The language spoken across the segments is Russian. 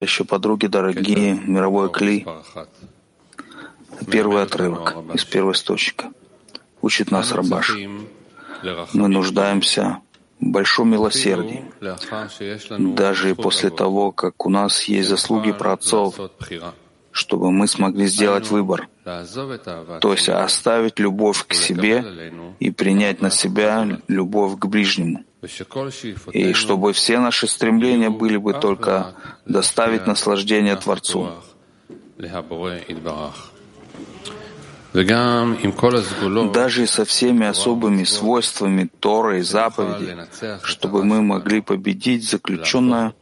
Еще подруги, дорогие, мировой кли, первый отрывок из первого источника. Учит нас Рабаш. Мы нуждаемся в большом милосердии, даже после того, как у нас есть заслуги про отцов, чтобы мы смогли сделать выбор, то есть оставить любовь к себе и принять на себя любовь к ближнему и чтобы все наши стремления были бы только доставить наслаждение Творцу. Даже со всеми особыми свойствами Торы и заповедей, чтобы мы могли победить заключенное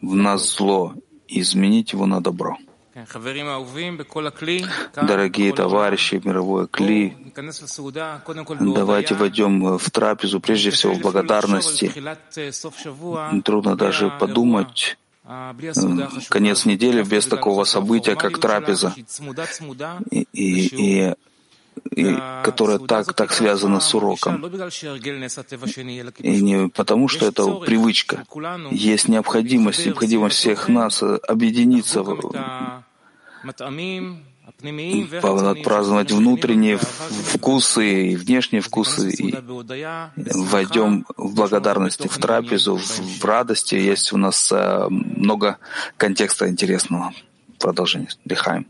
в нас зло и изменить его на добро. Дорогие товарищи, мировое кли, давайте войдем в трапезу, прежде всего в благодарности. Трудно даже подумать, конец недели без такого события, как трапеза, и, и, и и, которая так, так связана с уроком. И не потому, что это привычка. Есть необходимость, необходимость всех нас объединиться, праздновать внутренние вкусы и внешние вкусы, и войдем в благодарности, в трапезу, в радости. Есть у нас э, много контекста интересного. Продолжение. Дыхаем.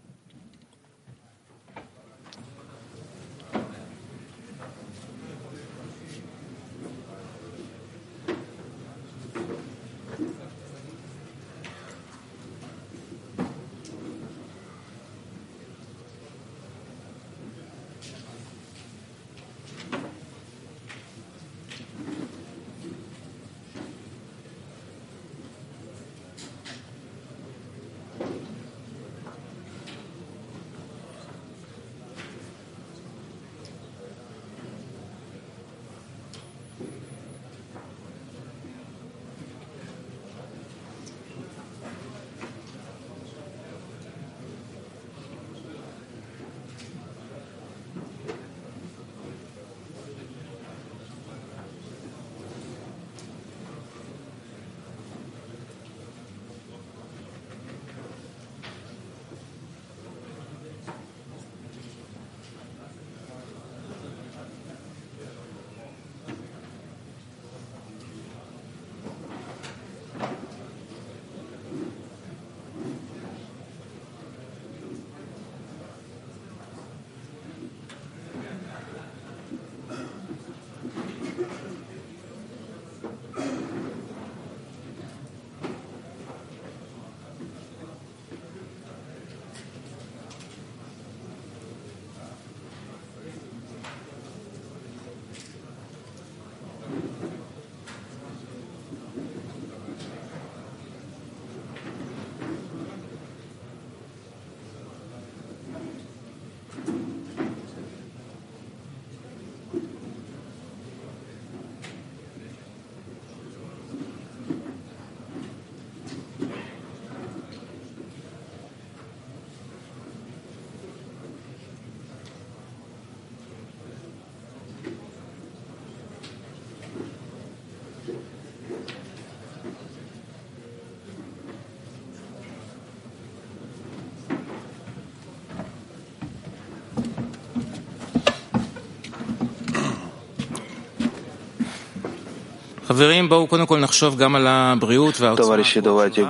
Товарищи, давайте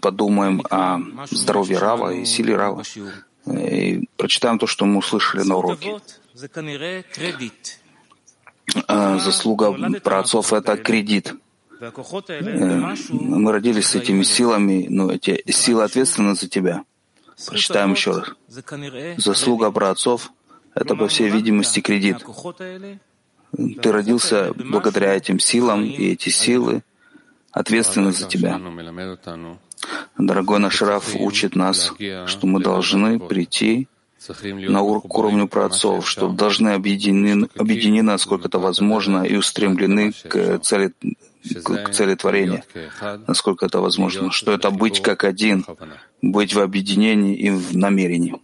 подумаем о здоровье Рава и силе Рава. И прочитаем то, что мы услышали на уроке. А, заслуга праотцов — это кредит. Э, мы родились с этими силами, но эти силы ответственны за тебя. Прочитаем еще раз. Заслуга праотцов — это, по всей видимости, кредит. Ты родился благодаря этим силам, и эти силы ответственны за тебя. Дорогой наш Раф учит нас, что мы должны прийти на к уровню праотцов, что должны объединены, объединены, насколько это возможно, и устремлены к цели, к цели творения, насколько это возможно. Что это быть как один, быть в объединении и в намерении.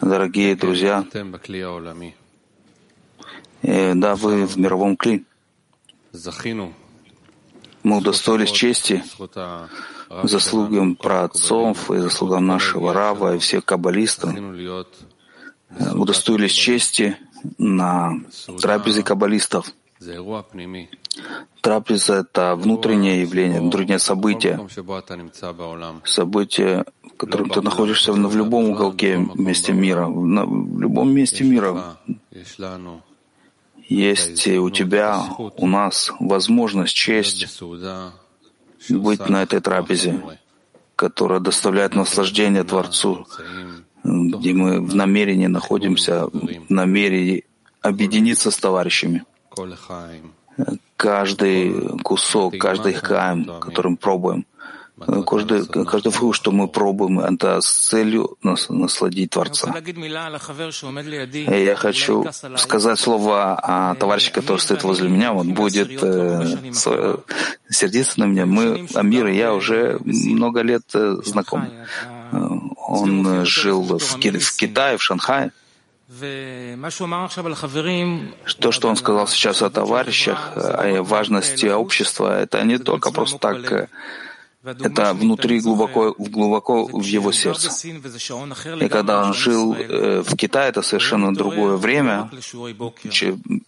Дорогие друзья, э, да, вы в мировом кли. Мы удостоились чести заслугам праотцов и заслугам нашего Рава и всех каббалистов. Э, удостоились чести на трапезе каббалистов. Трапеза — это внутреннее явление, внутреннее событие, событие, в котором ты находишься в любом уголке месте мира, в любом месте мира. Есть у тебя, у нас возможность, честь быть на этой трапезе, которая доставляет наслаждение Творцу, где мы в намерении находимся, в намерении объединиться с товарищами каждый кусок, каждый хайм, которым пробуем, каждый, каждый фрукт, что мы пробуем, это с целью нас, насладить Творца. И я хочу сказать слово о товарище, который стоит возле меня, он будет э, сердиться на меня. Мы, Амир и я уже много лет э, знакомы. Он жил в, в Китае, в Шанхае. То, что он сказал сейчас о товарищах, о важности общества, это не только просто так это внутри глубоко, глубоко в его сердце. И когда он жил э, в Китае, это совершенно другое время,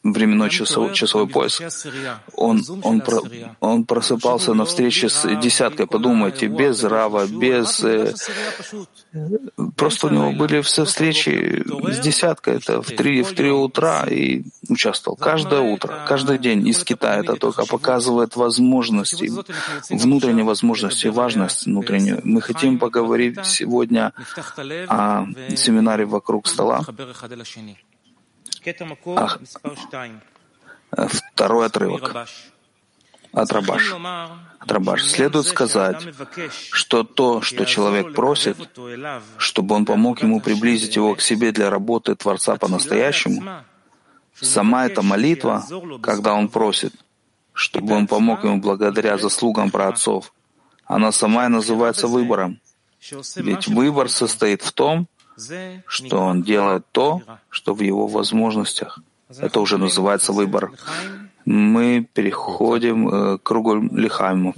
временной часовой, часовой пояс. Он, он, про, он просыпался на встрече с десяткой, подумайте, без Рава, без... Э, просто у него были все встречи с десяткой, это в три, в три утра, и участвовал каждое утро, каждый день из Китая. Это только показывает возможности, внутренние возможности важность и важность внутреннюю. Мы хотим поговорить сегодня о семинаре вокруг стола. Ах, второй отрывок от Рабаш. От Рабаш. Следует сказать, что то, что человек просит, чтобы он помог ему приблизить его к себе для работы Творца по-настоящему, сама эта молитва, когда он просит, чтобы он помог ему благодаря заслугам праотцов, она сама и называется выбором. Ведь выбор состоит в том, что он делает то, что в его возможностях. Это уже называется выбор. Мы переходим э, к кругу лихаймов.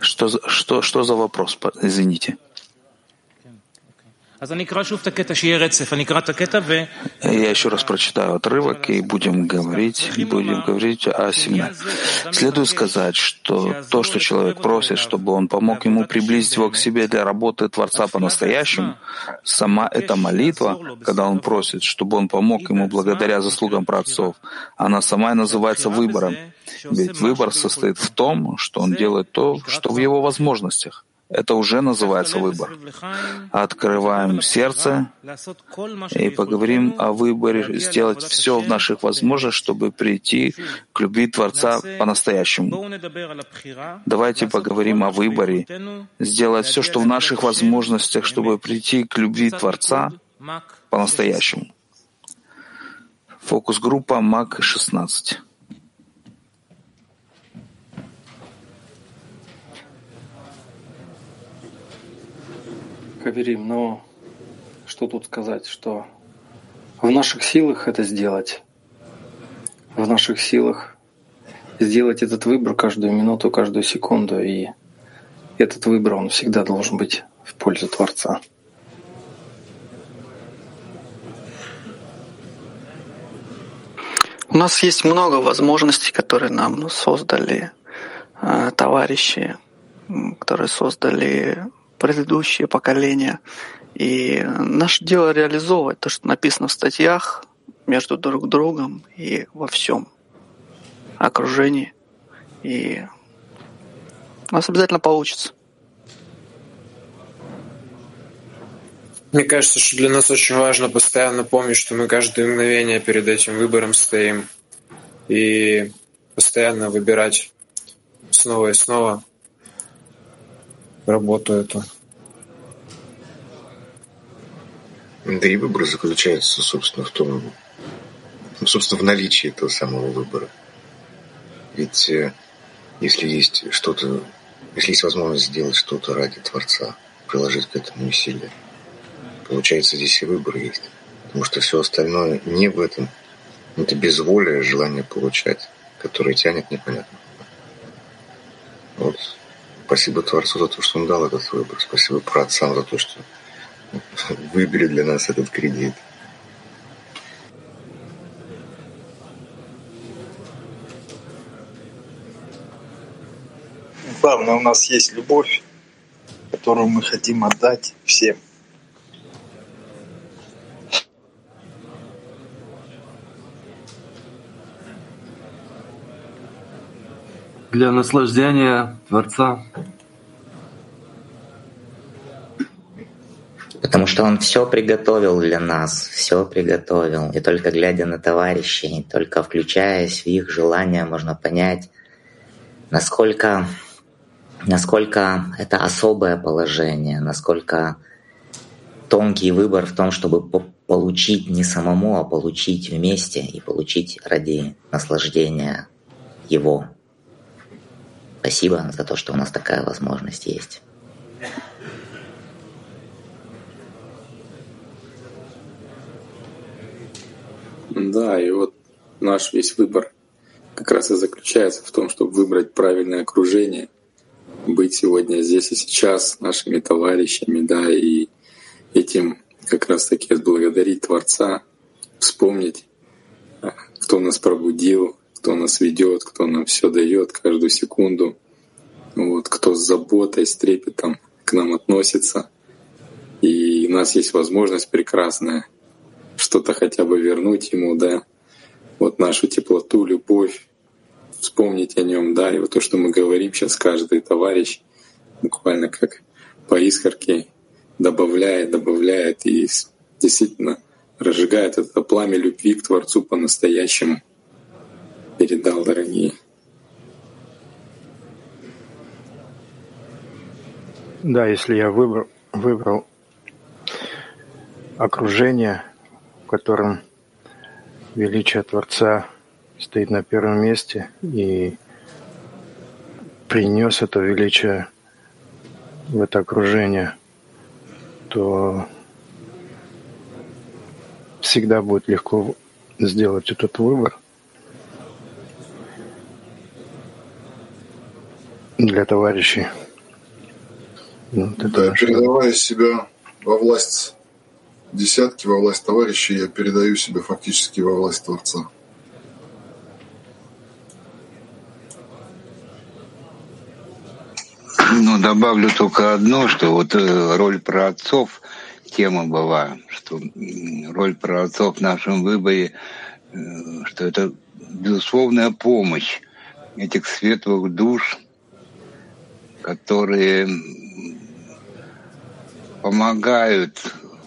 Что, что, что за вопрос? Извините. Я еще раз прочитаю отрывок и будем говорить, будем говорить о семье. Следует сказать, что то, что человек просит, чтобы он помог ему приблизить его к себе для работы Творца по-настоящему, сама эта молитва, когда он просит, чтобы он помог ему благодаря заслугам праотцов, она сама и называется выбором. Ведь выбор состоит в том, что он делает то, что в его возможностях. Это уже называется выбор. Открываем сердце и поговорим о выборе сделать все в наших возможностях, чтобы прийти к любви Творца по-настоящему. Давайте поговорим о выборе, сделать все, что в наших возможностях, чтобы прийти к любви Творца по-настоящему. Фокус-группа МАК-16. Хаверим, но что тут сказать, что в наших силах это сделать, в наших силах сделать этот выбор каждую минуту, каждую секунду, и этот выбор, он всегда должен быть в пользу Творца. У нас есть много возможностей, которые нам создали э, товарищи, которые создали предыдущие поколения. И наше дело реализовывать то, что написано в статьях между друг другом и во всем окружении. И у нас обязательно получится. Мне кажется, что для нас очень важно постоянно помнить, что мы каждое мгновение перед этим выбором стоим и постоянно выбирать снова и снова работу эту. Да и выбор заключается, собственно, в том, собственно, в наличии этого самого выбора. Ведь э, Если есть что-то, если есть возможность сделать что-то ради Творца, приложить к этому усилия, получается, здесь и выбор есть. Потому что все остальное не в этом. Это безволие, желание получать, которое тянет непонятно. Спасибо Творцу за то, что он дал этот выбор. Спасибо праотцам за то, что выбили для нас этот кредит. Главное, у нас есть любовь, которую мы хотим отдать всем. Для наслаждения Творца. Потому что Он все приготовил для нас, все приготовил. И только глядя на товарищей, только включаясь в их желания, можно понять, насколько, насколько это особое положение, насколько тонкий выбор в том, чтобы получить не самому, а получить вместе и получить ради наслаждения Его. Спасибо за то, что у нас такая возможность есть. Да, и вот наш весь выбор как раз и заключается в том, чтобы выбрать правильное окружение, быть сегодня здесь и сейчас нашими товарищами, да, и этим как раз таки отблагодарить Творца, вспомнить, кто нас пробудил, кто нас ведет, кто нам все дает каждую секунду, вот, кто с заботой, с трепетом к нам относится. И у нас есть возможность прекрасная что-то хотя бы вернуть ему, да, вот нашу теплоту, любовь, вспомнить о нем, да, и вот то, что мы говорим сейчас, каждый товарищ буквально как по искорке добавляет, добавляет и действительно разжигает это пламя любви к Творцу по-настоящему передал, дорогие. Да, если я выбрал, выбрал окружение, в котором величие Творца стоит на первом месте и принес это величие в это окружение, то всегда будет легко сделать этот выбор – для товарищей. Вот да, передавая себя во власть десятки, во власть товарищей, я передаю себя фактически во власть Творца. Ну, добавлю только одно, что вот э, роль праотцов, тема была, что роль праотцов в нашем выборе, э, что это безусловная помощь этих светлых душ – которые помогают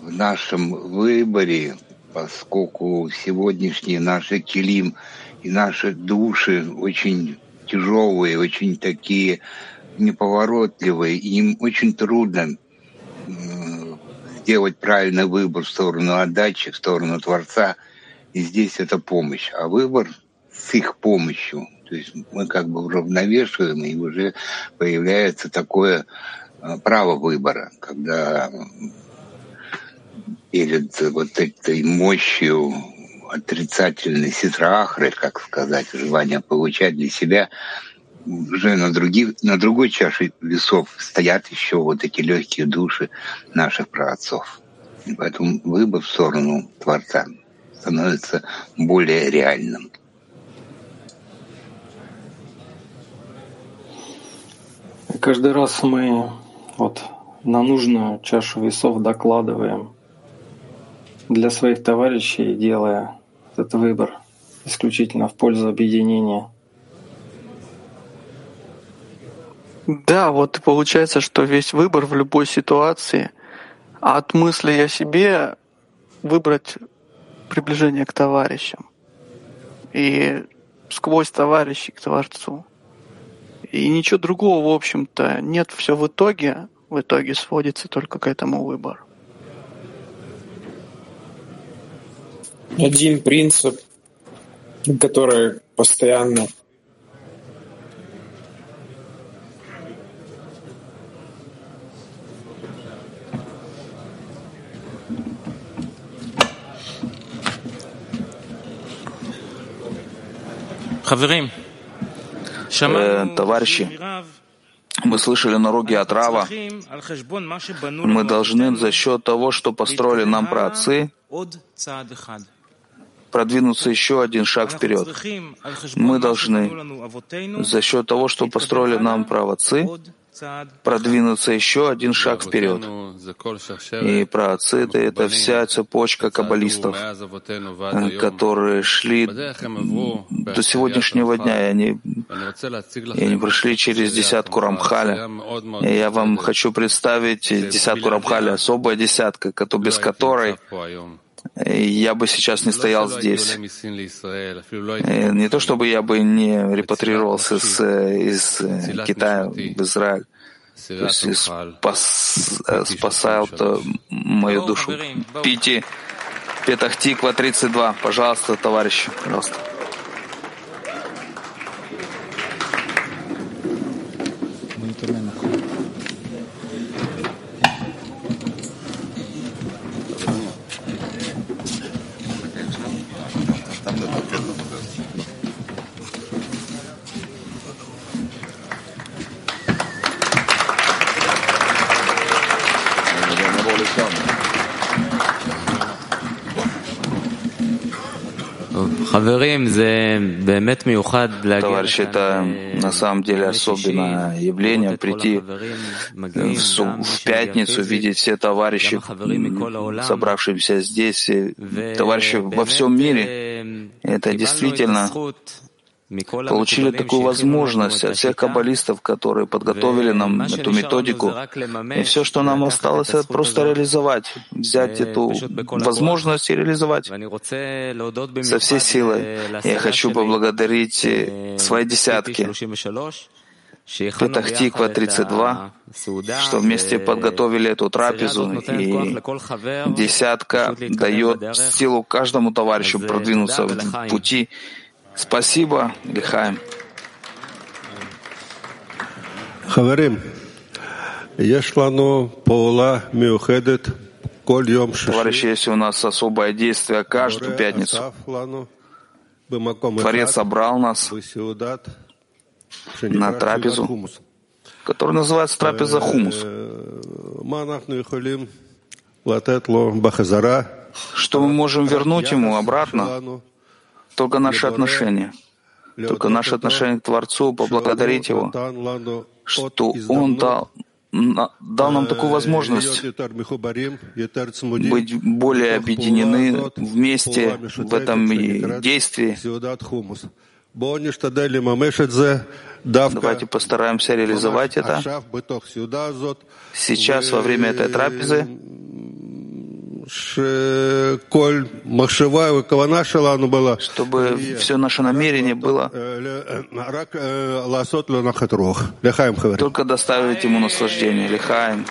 в нашем выборе, поскольку сегодняшние наши килим и наши души очень тяжелые, очень такие неповоротливые, и им очень трудно сделать правильный выбор в сторону отдачи, в сторону Творца. И здесь это помощь. А выбор с их помощью то есть мы как бы уравновешиваем, и уже появляется такое а, право выбора, когда перед вот этой мощью отрицательной ситрахры, как сказать, желание получать для себя, уже на, других, на другой чаше весов стоят еще вот эти легкие души наших праотцов. И поэтому выбор в сторону Творца становится более реальным. Каждый раз мы вот на нужную чашу весов докладываем для своих товарищей, делая этот выбор исключительно в пользу объединения. Да, вот и получается, что весь выбор в любой ситуации от мысли о себе выбрать приближение к товарищам и сквозь товарищей к Творцу. И ничего другого, в общем-то, нет. Все в итоге, в итоге сводится только к этому выбору. Один принцип, который постоянно חברים, Э, товарищи, мы слышали на руки от Рава, мы должны за счет того, что построили нам праотцы, продвинуться еще один шаг вперед. Мы должны за счет того, что построили нам правоцы, продвинуться еще один шаг вперед. И праотцы — это вся цепочка каббалистов, которые шли до сегодняшнего дня, и они, и они прошли через десятку Рамхаля. И я вам хочу представить десятку Рамхаля, особая десятка, без которой я бы сейчас не стоял здесь. Не то чтобы я бы не репатрировался с, из Китая в Израиль, то есть спас, спасал -то мою душу. Пити, Петахтиква 32. Пожалуйста, товарищи, пожалуйста. Товарищи, это на самом деле особенное явление. прийти в, в пятницу, видеть все товарищи, собравшиеся здесь, товарищи во всем мире. Это действительно получили такую возможность от всех каббалистов, которые подготовили нам эту методику. И все, что нам осталось, это просто реализовать, взять эту возможность и реализовать со всей силой. Я хочу поблагодарить э, свои десятки. Петахтиква 32, что вместе подготовили эту трапезу, и десятка дает силу каждому товарищу продвинуться в пути Спасибо, Лихаем. Товарищи, есть у нас особое действие каждую пятницу. Творец собрал нас на трапезу, которая называется трапеза хумус. Что мы можем вернуть ему обратно? Только наши отношения, только наше отношение к Творцу, поблагодарить Его, что Он дал, дал нам такую возможность быть более объединены вместе в этом действии. Давайте постараемся реализовать это. Сейчас, во время этой трапезы, чтобы все наше намерение было только доставить ему наслаждение. Лихаем.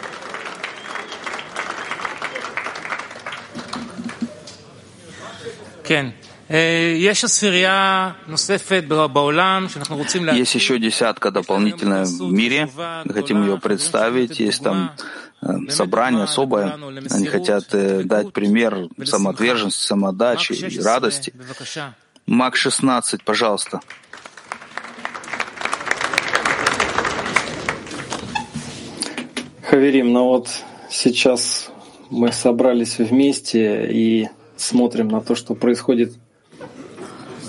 Есть еще десятка дополнительная в мире. Мы хотим ее представить. Есть там Э, собрание особое. Они хотят э, дать пример самоотверженности, самодачи и радости. Мак 16, пожалуйста. Хаверим, ну вот сейчас мы собрались вместе и смотрим на то, что происходит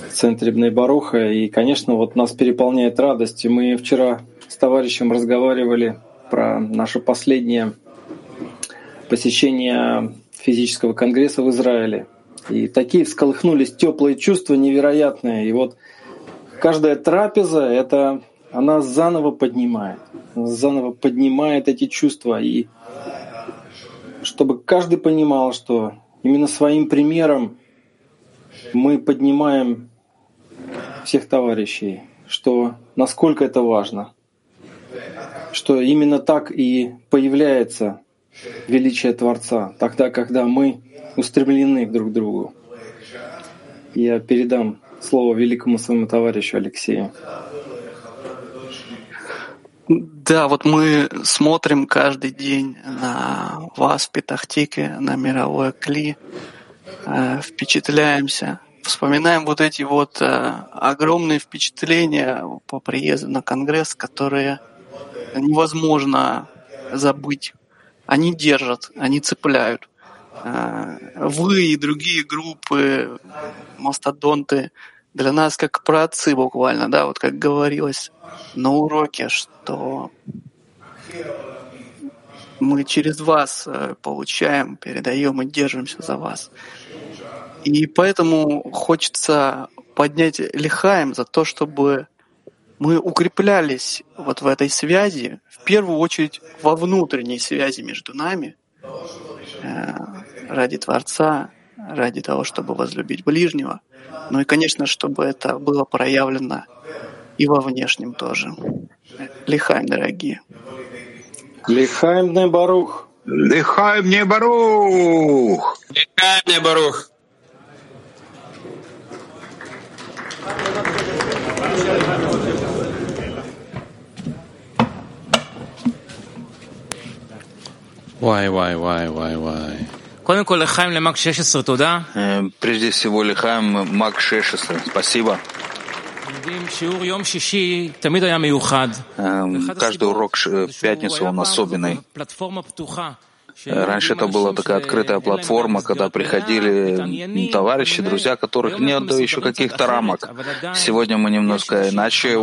в центре Бнейбаруха. И, конечно, вот нас переполняет радость. И мы вчера с товарищем разговаривали про наше последнее посещение физического конгресса в Израиле. И такие всколыхнулись теплые чувства невероятные. И вот каждая трапеза, это она заново поднимает, заново поднимает эти чувства. И чтобы каждый понимал, что именно своим примером мы поднимаем всех товарищей, что насколько это важно, что именно так и появляется величие Творца, тогда, когда мы устремлены друг к другу. Я передам слово великому своему товарищу Алексею. Да, вот мы смотрим каждый день на вас в Петахтике, на мировое Кли, э, впечатляемся вспоминаем вот эти вот э, огромные впечатления по приезду на Конгресс, которые невозможно забыть. Они держат, они цепляют. Э, вы и другие группы, мастодонты, для нас как праотцы буквально, да, вот как говорилось на уроке, что мы через вас э, получаем, передаем и держимся за вас. И поэтому хочется поднять лихаем за то, чтобы мы укреплялись вот в этой связи, в первую очередь во внутренней связи между нами, э, ради Творца, ради того, чтобы возлюбить ближнего, ну и, конечно, чтобы это было проявлено и во внешнем тоже. Лихаем, дорогие. Лихаем не барух. Лихаем не барух. Лихаем не барух. Вай, вай, вай, вай, вай. Прежде всего, Лихаем Мак 16. Спасибо. Каждый урок в пятницу, он особенный. Раньше это была такая открытая платформа, когда приходили товарищи, друзья, которых нет еще каких-то рамок. Сегодня мы немножко иначе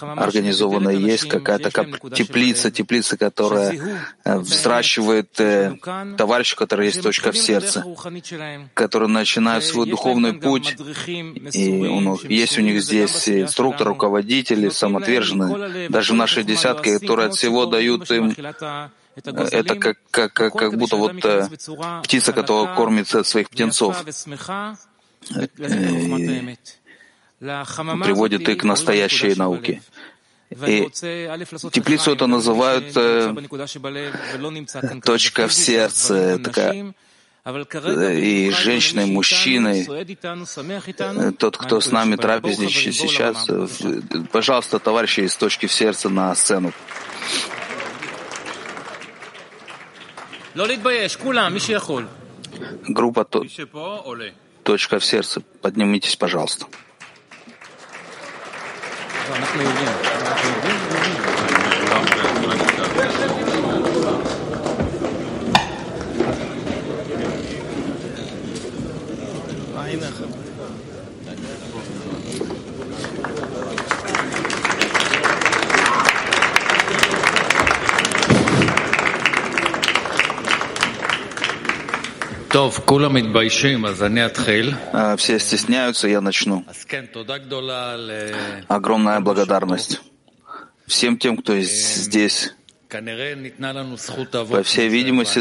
организована есть какая-то как теплица, теплица, которая э, взращивает э, товарища, который есть точка в сердце, которые начинают свой духовный путь, и них, есть у них здесь инструктор, руководители, самоотверженные, даже наши десятки, которые от всего дают им это как, как, как, как будто вот э, птица, которая кормит своих птенцов приводит и к настоящей науке. И теплицу это называют э, точка в сердце, такая и женщины, и мужчины, тот, кто с нами трапезничает сейчас, пожалуйста, товарищи из точки в сердце на сцену. Группа точка в сердце. Поднимитесь, пожалуйста. Sana Claudinha. Все стесняются, я начну. Огромная благодарность всем тем, кто здесь. По всей видимости,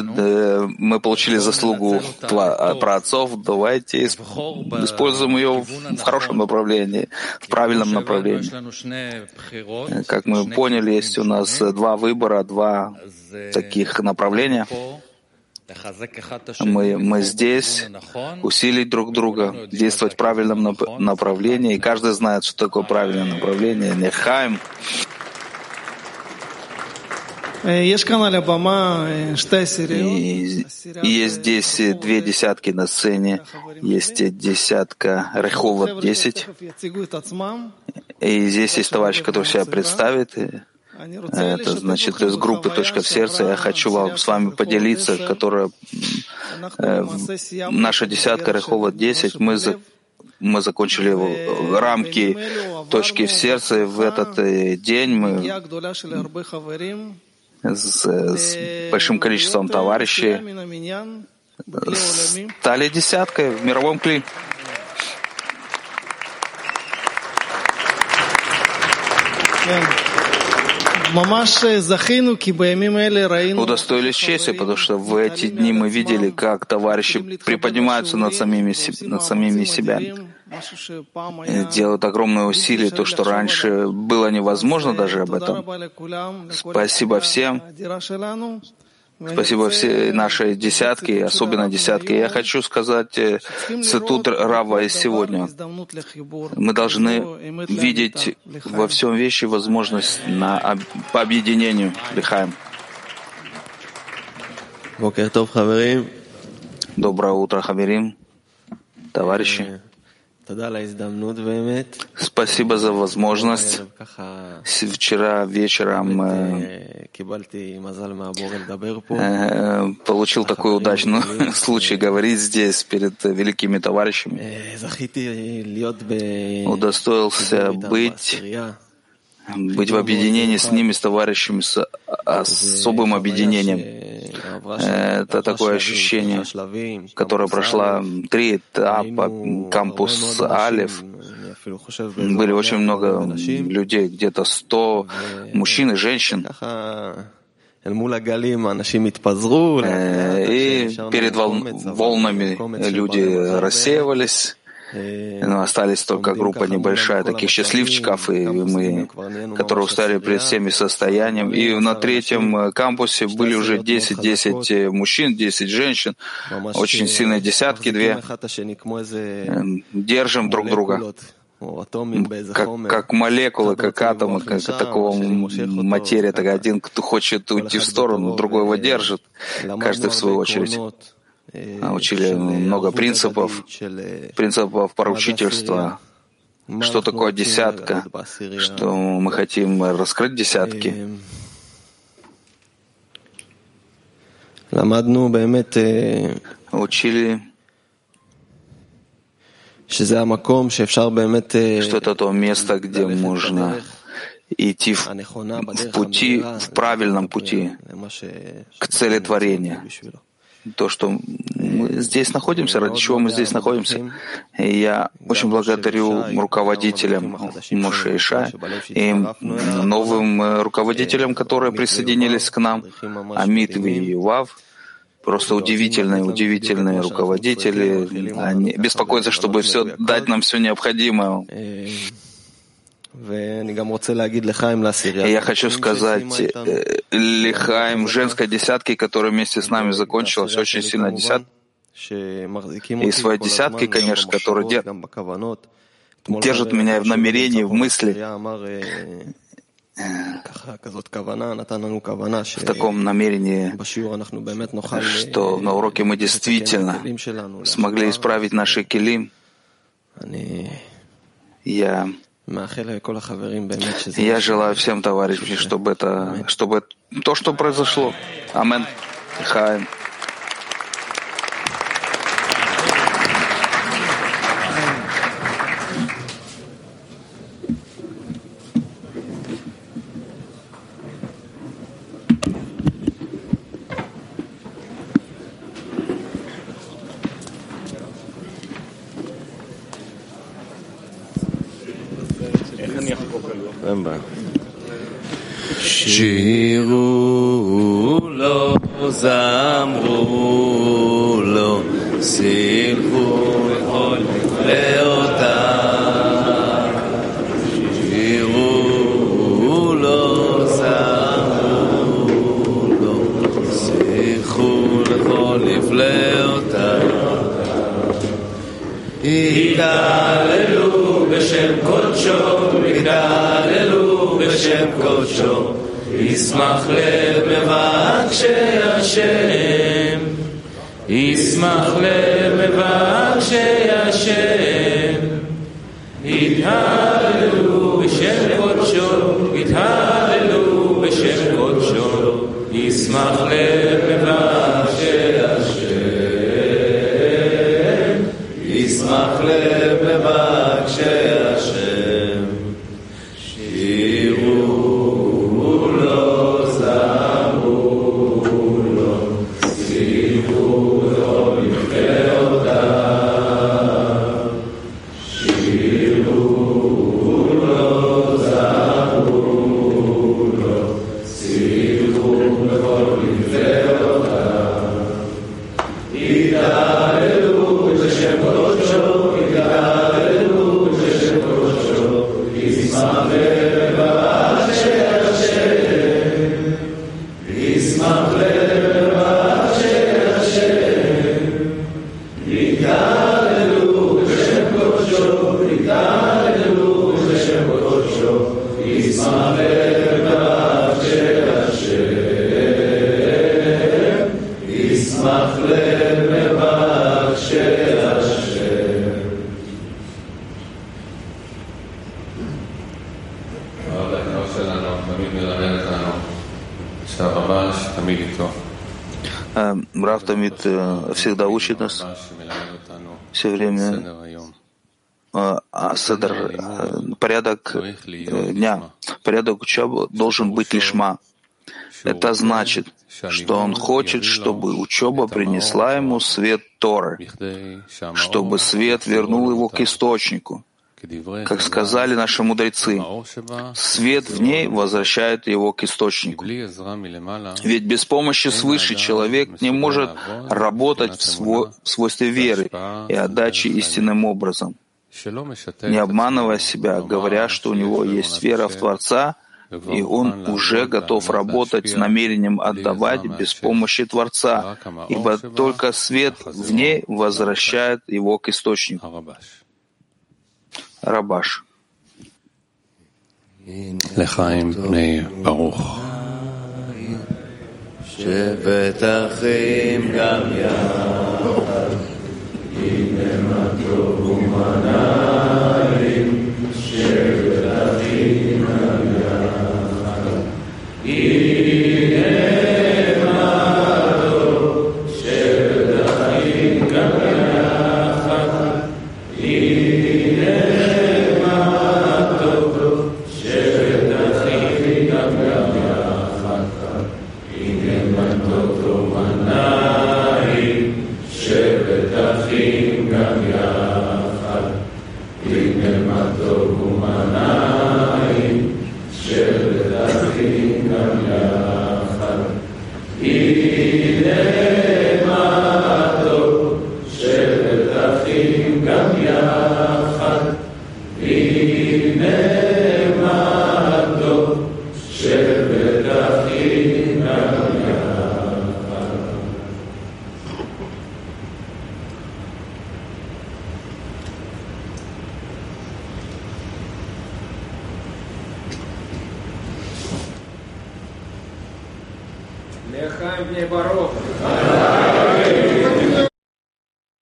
мы получили заслугу про отцов. Давайте используем ее в хорошем направлении, в правильном направлении. Как мы поняли, есть у нас два выбора, два таких направления. Мы, мы здесь усилить друг друга, действовать в правильном направлении, и каждый знает, что такое правильное направление. Нехаем. Э, и, и есть здесь две десятки на сцене, есть десятка Реховод 10, и здесь есть товарищ, который себя представит, это значит из группы «Точка в сердце». Я хочу вам, с вами поделиться, которая э, наша десятка Рехова 10. Мы, за, мы закончили рамки «Точки в сердце». В этот э, день мы с, с большим количеством товарищей стали десяткой в мировом кли. Yeah. Удостоились чести, потому что в эти дни мы видели, как товарищи приподнимаются над самими, над самими себя, делают огромные усилия, то, что раньше было невозможно даже об этом. Спасибо всем. Спасибо все наши десятки, особенно десятки. Я хочу сказать э, цитут Рава из сегодня. Мы должны видеть во всем вещи возможность на, по объединению. Лихаем. Доброе утро, Хаверим. Товарищи, спасибо за возможность. Вчера вечером э, получил такой удачный случай говорить здесь перед великими товарищами. Удостоился быть быть в объединении с ними, с товарищами, с особым объединением. Это такое ощущение, которое прошло три этапа, кампус Алиф. Были очень много людей, где-то сто мужчин и женщин. И перед волнами люди рассеивались, но остались только группа небольшая таких счастливчиков, и мы, которые устали перед всеми состоянием. И на третьем э, кампусе были уже 10-10 э, мужчин, 10 женщин, очень сильные десятки, две. Эм, держим друг друга. Как, как молекулы, как атомы, как такого материя, так один, кто хочет уйти в сторону, другой его держит, каждый в свою очередь. А, учили много принципов, принципов поручительства, что такое десятка, что мы хотим раскрыть десятки. Учили, что это то место, где можно идти в, в пути, в правильном пути к цели творения то, что мы здесь находимся, ради чего мы здесь находимся. И я очень благодарю руководителям Моше Иша и новым э, руководителям, которые присоединились к нам, Амит и Ював. Просто удивительные, удивительные руководители. Они беспокоятся, чтобы все, дать нам все необходимое. И я хочу сказать э, Лихаим, женской десятки, которая вместе с нами закончилась, очень сильно десят. И свои десятки, конечно, которые держат меня в намерении, в мысли, в таком намерении, что на уроке мы действительно смогли исправить наши килим. Я я желаю всем товарищам, чтобы это, чтобы то, что произошло. Амен. Хаим. סילחו לכל לאותה. שירו לו, זמרו לו, סילחו לכל נפלאותה. התעללו בשם קודשו, התעללו בשם קודשו. ישמח לב מבקשי השם, ישמח לב מבקשי השם, יתהללו בשם קודשו, יתהללו בשם קודשו, ישמח לב מבקשי השם, ישמח לב מבקשי учит нас все время а, а седр, э, порядок э, дня, порядок учебы должен быть лишма. Это значит, что он хочет, чтобы учеба принесла ему свет Торы, чтобы свет вернул его к источнику. Как сказали наши мудрецы, свет в ней возвращает его к источнику. Ведь без помощи свыше человек не может работать в, сво в свойстве веры и отдачи истинным образом. Не обманывая себя, говоря, что у него есть вера в Творца, и он уже готов работать с намерением отдавать без помощи Творца, ибо только свет в ней возвращает его к источнику. רבש. לחיים בני ברוך. שבט אחים גם יחד, הנה מה טוב ומנה